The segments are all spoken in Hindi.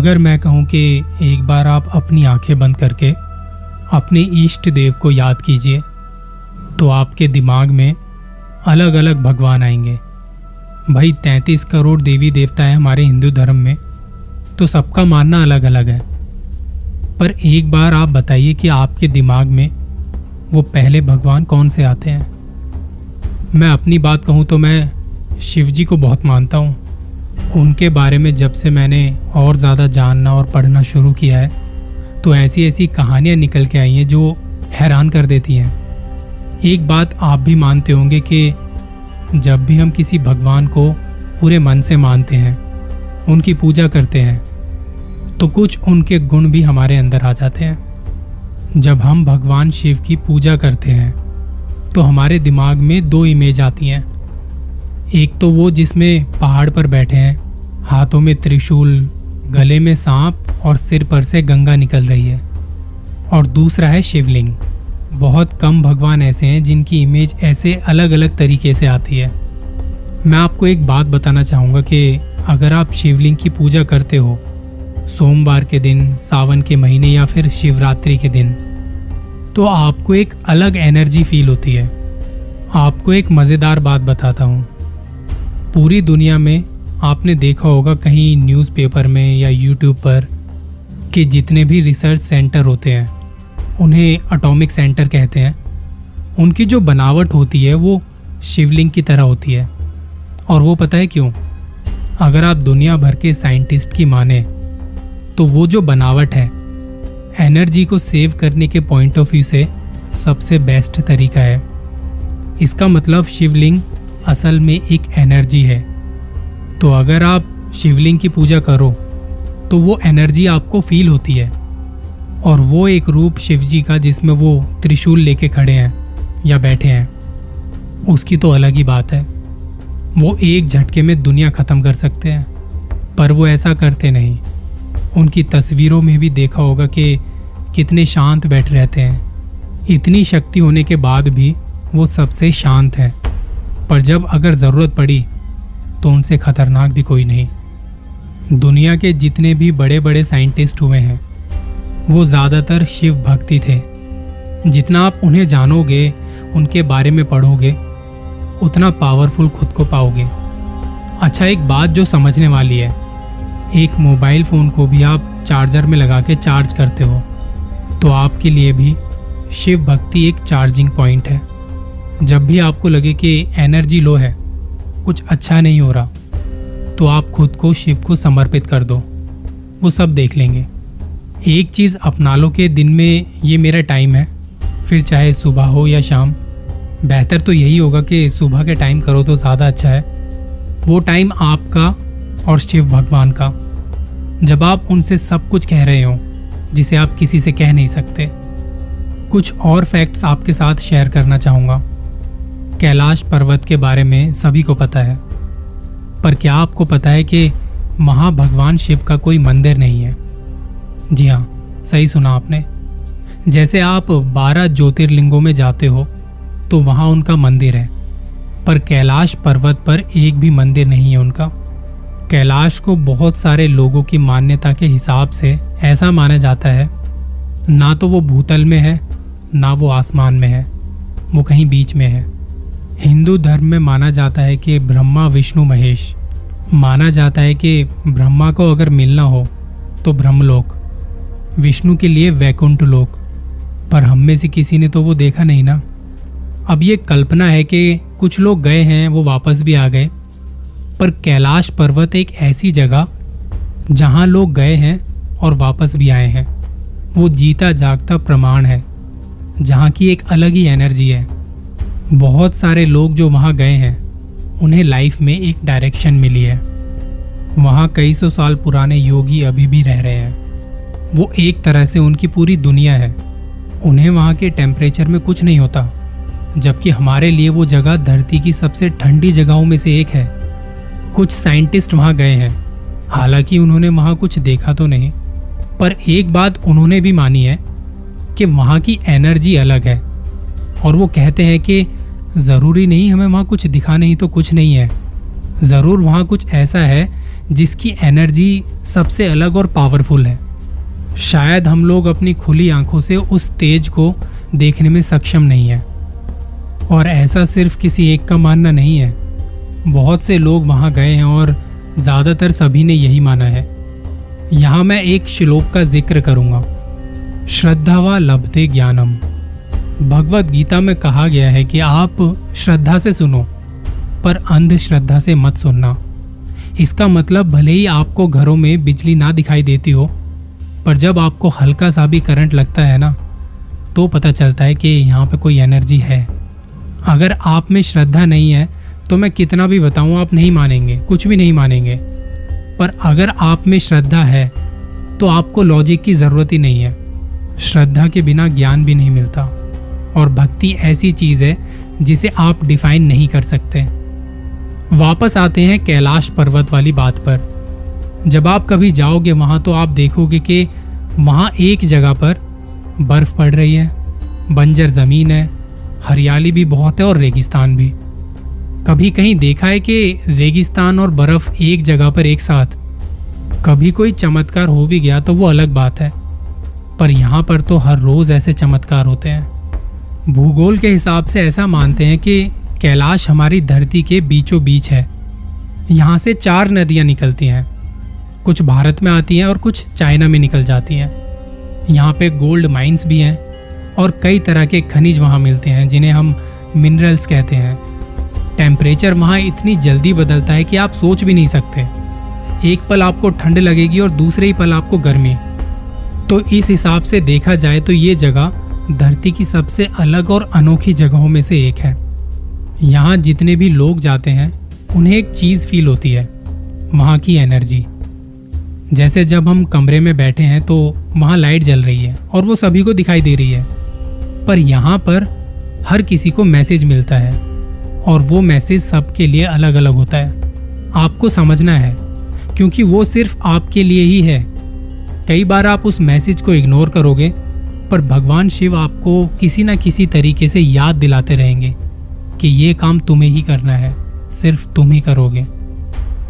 अगर मैं कहूँ कि एक बार आप अपनी आँखें बंद करके अपने इष्ट देव को याद कीजिए तो आपके दिमाग में अलग अलग भगवान आएँगे। भाई, तैंतीस करोड़ देवी देवता है हमारे हिंदू धर्म में तो सबका मानना अलग अलग है। पर एक बार आप बताइए कि आपके दिमाग में वो पहले भगवान कौन से आते हैं? मैं अपनी बात कहूँ तो मैं शिव जी को बहुत मानता हूँ। उनके बारे में जब से मैंने और ज़्यादा जानना और पढ़ना शुरू किया है तो ऐसी ऐसी कहानियाँ निकल के आई हैं जो हैरान कर देती हैं। एक बात आप भी मानते होंगे कि जब भी हम किसी भगवान को पूरे मन से मानते हैं, उनकी पूजा करते हैं तो कुछ उनके गुण भी हमारे अंदर आ जाते हैं। जब हम भगवान शिव की पूजा करते हैं तो हमारे दिमाग में दो इमेज आती हैं। एक तो वो जिसमें पहाड़ पर बैठे हैं, हाथों में त्रिशूल, गले में सांप और सिर पर से गंगा निकल रही है। और दूसरा है शिवलिंग। बहुत कम भगवान ऐसे हैं जिनकी इमेज ऐसे अलग अलग तरीके से आती है। मैं आपको एक बात बताना चाहूँगा कि अगर आप शिवलिंग की पूजा करते हो, सोमवार के दिन, सावन के महीने या फिर शिवरात्रि के दिन तो आपको एक अलग एनर्जी फील होती है। आपको एक मज़ेदार बात बताता हूँ। पूरी दुनिया में आपने देखा होगा कहीं न्यूज़पेपर में या यूट्यूब पर कि जितने भी रिसर्च सेंटर होते हैं, उन्हें अटोमिक सेंटर कहते हैं, उनकी जो बनावट होती है वो शिवलिंग की तरह होती है। और वो पता है क्यों? अगर आप दुनिया भर के साइंटिस्ट की माने तो वो जो बनावट है एनर्जी को सेव करने के पॉइंट ऑफ़ व्यू से सबसे बेस्ट तरीका है। इसका मतलब शिवलिंग असल में एक एनर्जी है। तो अगर आप शिवलिंग की पूजा करो तो वो एनर्जी आपको फील होती है। और वो एक रूप शिव जी का जिसमें वो त्रिशूल लेके खड़े हैं या बैठे हैं, उसकी तो अलग ही बात है। वो एक झटके में दुनिया खत्म कर सकते हैं, पर वो ऐसा करते नहीं। उनकी तस्वीरों में भी देखा होगा कि कितने शांत बैठ रहते हैं। इतनी शक्ति होने के बाद भी वो सबसे शांत है। पर जब अगर ज़रूरत पड़ी तो उनसे खतरनाक भी कोई नहीं। दुनिया के जितने भी बड़े बड़े साइंटिस्ट हुए हैं, वो ज़्यादातर शिव भक्ति थे। जितना आप उन्हें जानोगे, उनके बारे में पढ़ोगे, उतना पावरफुल खुद को पाओगे। अच्छा एक बात जो समझने वाली है, एक मोबाइल फ़ोन को भी आप चार्जर में लगा के चार्ज करते हो तो आपके लिए भी शिव भक्ति एक चार्जिंग पॉइंट है। जब भी आपको लगे कि एनर्जी लो है, कुछ अच्छा नहीं हो रहा तो आप खुद को शिव को समर्पित कर दो। वो सब देख लेंगे। एक चीज़ अपना लो के दिन में ये मेरा टाइम है, फिर चाहे सुबह हो या शाम, बेहतर तो यही होगा कि सुबह के टाइम करो तो ज़्यादा अच्छा है। वो टाइम आपका और शिव भगवान का। जब आप उनसे सब कुछ कह रहे हो, जिसे आप किसी से कह नहीं सकते, कुछ और फैक्ट्स आपके साथ शेयर करना चाहूँगा। कैलाश पर्वत के बारे में सभी को पता है। पर क्या आपको पता है कि वहाँ भगवान शिव का कोई मंदिर नहीं है? जी हाँ सही सुना आपने। जैसे आप बारह ज्योतिर्लिंगों में जाते हो तो वहाँ उनका मंदिर है। पर कैलाश पर्वत पर एक भी मंदिर नहीं है उनका। कैलाश को बहुत सारे लोगों की मान्यता के हिसाब से ऐसा माना जाता है, ना तो वो भूतल में है, ना वो आसमान में है, वो कहीं बीच में है। हिंदू धर्म में माना जाता है कि ब्रह्मा, विष्णु, महेश। माना जाता है कि ब्रह्मा को अगर मिलना हो तो ब्रह्मलोक। विष्णु के लिए वैकुंठ लोक। पर हम में से किसी ने तो वो देखा नहीं ना। अब ये कल्पना है कि कुछ लोग गए हैं, वो वापस भी आ गए। पर कैलाश पर्वत एक ऐसी जगह, जहाँ लोग गए हैं और वापस भी आए हैं। वो जीता जागता प्रमाण है, जहाँ की एक अलग ही एनर्जी है। बहुत सारे लोग जो वहाँ गए हैं, उन्हें लाइफ में एक डायरेक्शन मिली है। वहाँ कई सौ साल पुराने योगी अभी भी रह रहे हैं। वो एक तरह से उनकी पूरी दुनिया है। उन्हें वहाँ के टेम्परेचर में कुछ नहीं होता, जबकि हमारे लिए वो जगह धरती की सबसे ठंडी जगहों में से एक है। कुछ साइंटिस्ट वहाँ गए हैं। हालाँकि उन्होंने वहाँ कुछ देखा तो नहीं, पर एक बात उन्होंने भी मानी है कि वहाँ की एनर्जी अलग है, और वो कहते हैं कि ज़रूरी नहीं, हमें वहाँ कुछ दिखा नहीं तो कुछ नहीं है। ज़रूर वहाँ कुछ ऐसा है जिसकी एनर्जी सबसे अलग और पावरफुल है। शायद हम लोग अपनी खुली आँखों से उस तेज को देखने में सक्षम नहीं है। और ऐसा सिर्फ़ किसी एक का मानना नहीं है। बहुत से लोग वहाँ गए हैं और ज़्यादातर सभी ने यही माना है। यहाँ मैं एक श्लोक का ज़िक्र करूँगा। श्रद्धावा लभते ज्ञानम। भगवत गीता में कहा गया है कि आप श्रद्धा से सुनो, पर अंधश्रद्धा से मत सुनना। इसका मतलब भले ही आपको घरों में बिजली ना दिखाई देती हो, पर जब आपको हल्का सा भी करंट लगता है ना तो पता चलता है कि यहाँ पे कोई एनर्जी है। अगर आप में श्रद्धा नहीं है तो मैं कितना भी बताऊँ, आप नहीं मानेंगे, कुछ भी नहीं मानेंगे। पर अगर आप में श्रद्धा है तो आपको लॉजिक की ज़रूरत ही नहीं है। श्रद्धा के बिना ज्ञान भी नहीं मिलता। और भक्ति ऐसी चीज़ है जिसे आप डिफाइन नहीं कर सकते। वापस आते हैं कैलाश पर्वत वाली बात पर। जब आप कभी जाओगे वहाँ तो आप देखोगे कि वहाँ एक जगह पर बर्फ़ पड़ रही है, बंजर ज़मीन है, हरियाली भी बहुत है और रेगिस्तान भी। कभी कहीं देखा है कि रेगिस्तान और बर्फ़ एक जगह पर एक साथ? कभी कोई चमत्कार हो भी गया तो वो अलग बात है। पर यहाँ पर तो हर रोज ऐसे चमत्कार होते हैं। भूगोल के हिसाब से ऐसा मानते हैं कि कैलाश हमारी धरती के बीचों बीच है। यहाँ से चार नदियाँ निकलती हैं। कुछ भारत में आती हैं और कुछ चाइना में निकल जाती हैं। यहाँ पे गोल्ड माइंस भी हैं और कई तरह के खनिज वहाँ मिलते हैं, जिन्हें हम मिनरल्स कहते हैं। टेम्परेचर वहाँ इतनी जल्दी बदलता है कि आप सोच भी नहीं सकते। एक पल आपको ठंड लगेगी और दूसरे ही पल आपको गर्मी। तो इस हिसाब से देखा जाए तो ये जगह धरती की सबसे अलग और अनोखी जगहों में से एक है। यहाँ जितने भी लोग जाते हैं, उन्हें एक चीज़ फील होती है, वहाँ की एनर्जी जैसे जब हम कमरे में बैठे हैं तो वहाँ लाइट जल रही है और वो सभी को दिखाई दे रही है। पर यहाँ पर हर किसी को मैसेज मिलता है और वो मैसेज सबके लिए अलग अलग होता है। आपको समझना है, क्योंकि वो सिर्फ़ आपके लिए ही है। कई बार आप उस मैसेज को इग्नोर करोगे पर भगवान शिव आपको किसी ना किसी तरीके से याद दिलाते रहेंगे कि ये काम तुम्हें ही करना है, सिर्फ़ तुम ही करोगे।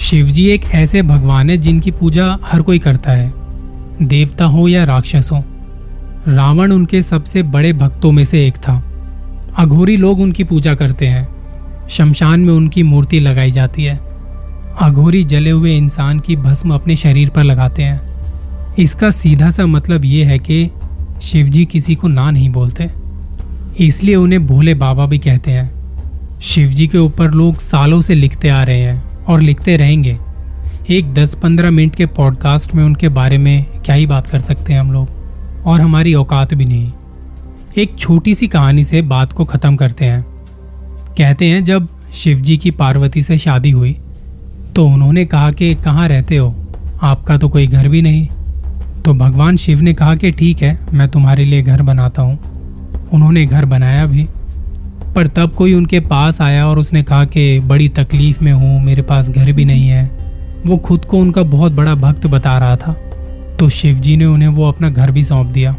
शिव जी एक ऐसे भगवान है जिनकी पूजा हर कोई करता है, देवता हो या राक्षस हो। रावण उनके सबसे बड़े भक्तों में से एक था। अघोरी लोग उनकी पूजा करते हैं। शमशान में उनकी मूर्ति लगाई जाती है। अघोरी जले हुए इंसान की भस्म अपने शरीर पर लगाते हैं। इसका सीधा सा मतलब ये है कि शिवजी किसी को ना नहीं बोलते। इसलिए उन्हें भोले बाबा भी कहते हैं। शिवजी के ऊपर लोग सालों से लिखते आ रहे हैं और लिखते रहेंगे। एक 10-15 मिनट के पॉडकास्ट में उनके बारे में क्या ही बात कर सकते हैं हम लोग? और हमारी औकात भी नहीं। एक छोटी सी कहानी से बात को ख़त्म करते हैं। कहते हैं, जब शिवजी की पार्वती से शादी हुई तो उन्होंने कहा कि, कहाँ रहते हो? आपका तो कोई घर भी नहीं। तो भगवान शिव ने कहा कि ठीक है, मैं तुम्हारे लिए घर बनाता हूँ। उन्होंने घर बनाया भी। पर तब कोई उनके पास आया और उसने कहा कि बड़ी तकलीफ़ में हूँ, मेरे पास घर भी नहीं है। वो खुद को उनका बहुत बड़ा भक्त बता रहा था। तो शिव जी ने उन्हें वो अपना घर भी सौंप दिया।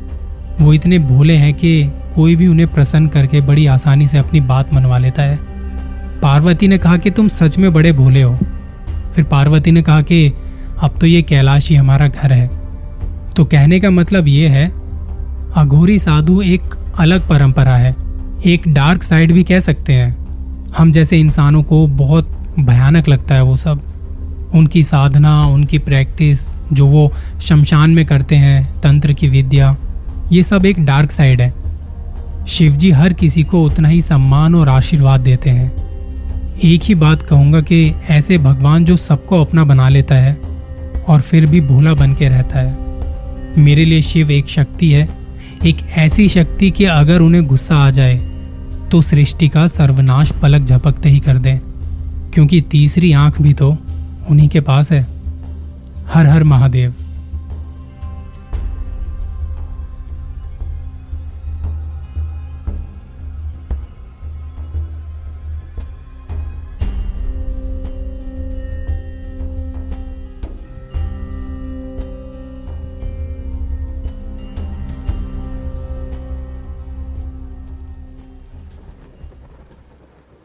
वो इतने भोले हैं कि कोई भी उन्हें प्रसन्न करके बड़ी आसानी से अपनी बात मनवा लेता है। पार्वती ने कहा कि तुम सच में बड़े भोले हो। फिर पार्वती ने कहा कि अब तो ये कैलाश ही हमारा घर है। तो कहने का मतलब ये है, अघोरी साधु एक अलग परंपरा है। एक डार्क साइड भी कह सकते हैं। हम जैसे इंसानों को बहुत भयानक लगता है वो सब। उनकी साधना, उनकी प्रैक्टिस जो वो शमशान में करते हैं, तंत्र की विद्या, ये सब एक डार्क साइड है। शिवजी हर किसी को उतना ही सम्मान और आशीर्वाद देते हैं। एक ही बात कहूँगा कि ऐसे भगवान जो सबको अपना बना लेता है और फिर भी भोला बन के रहता है। मेरे लिए शिव एक शक्ति है, एक ऐसी शक्ति कि अगर उन्हें गुस्सा आ जाए तो सृष्टि का सर्वनाश पलक झपकते ही कर दे। क्योंकि तीसरी आँख भी तो उन्हीं के पास है। हर हर महादेव।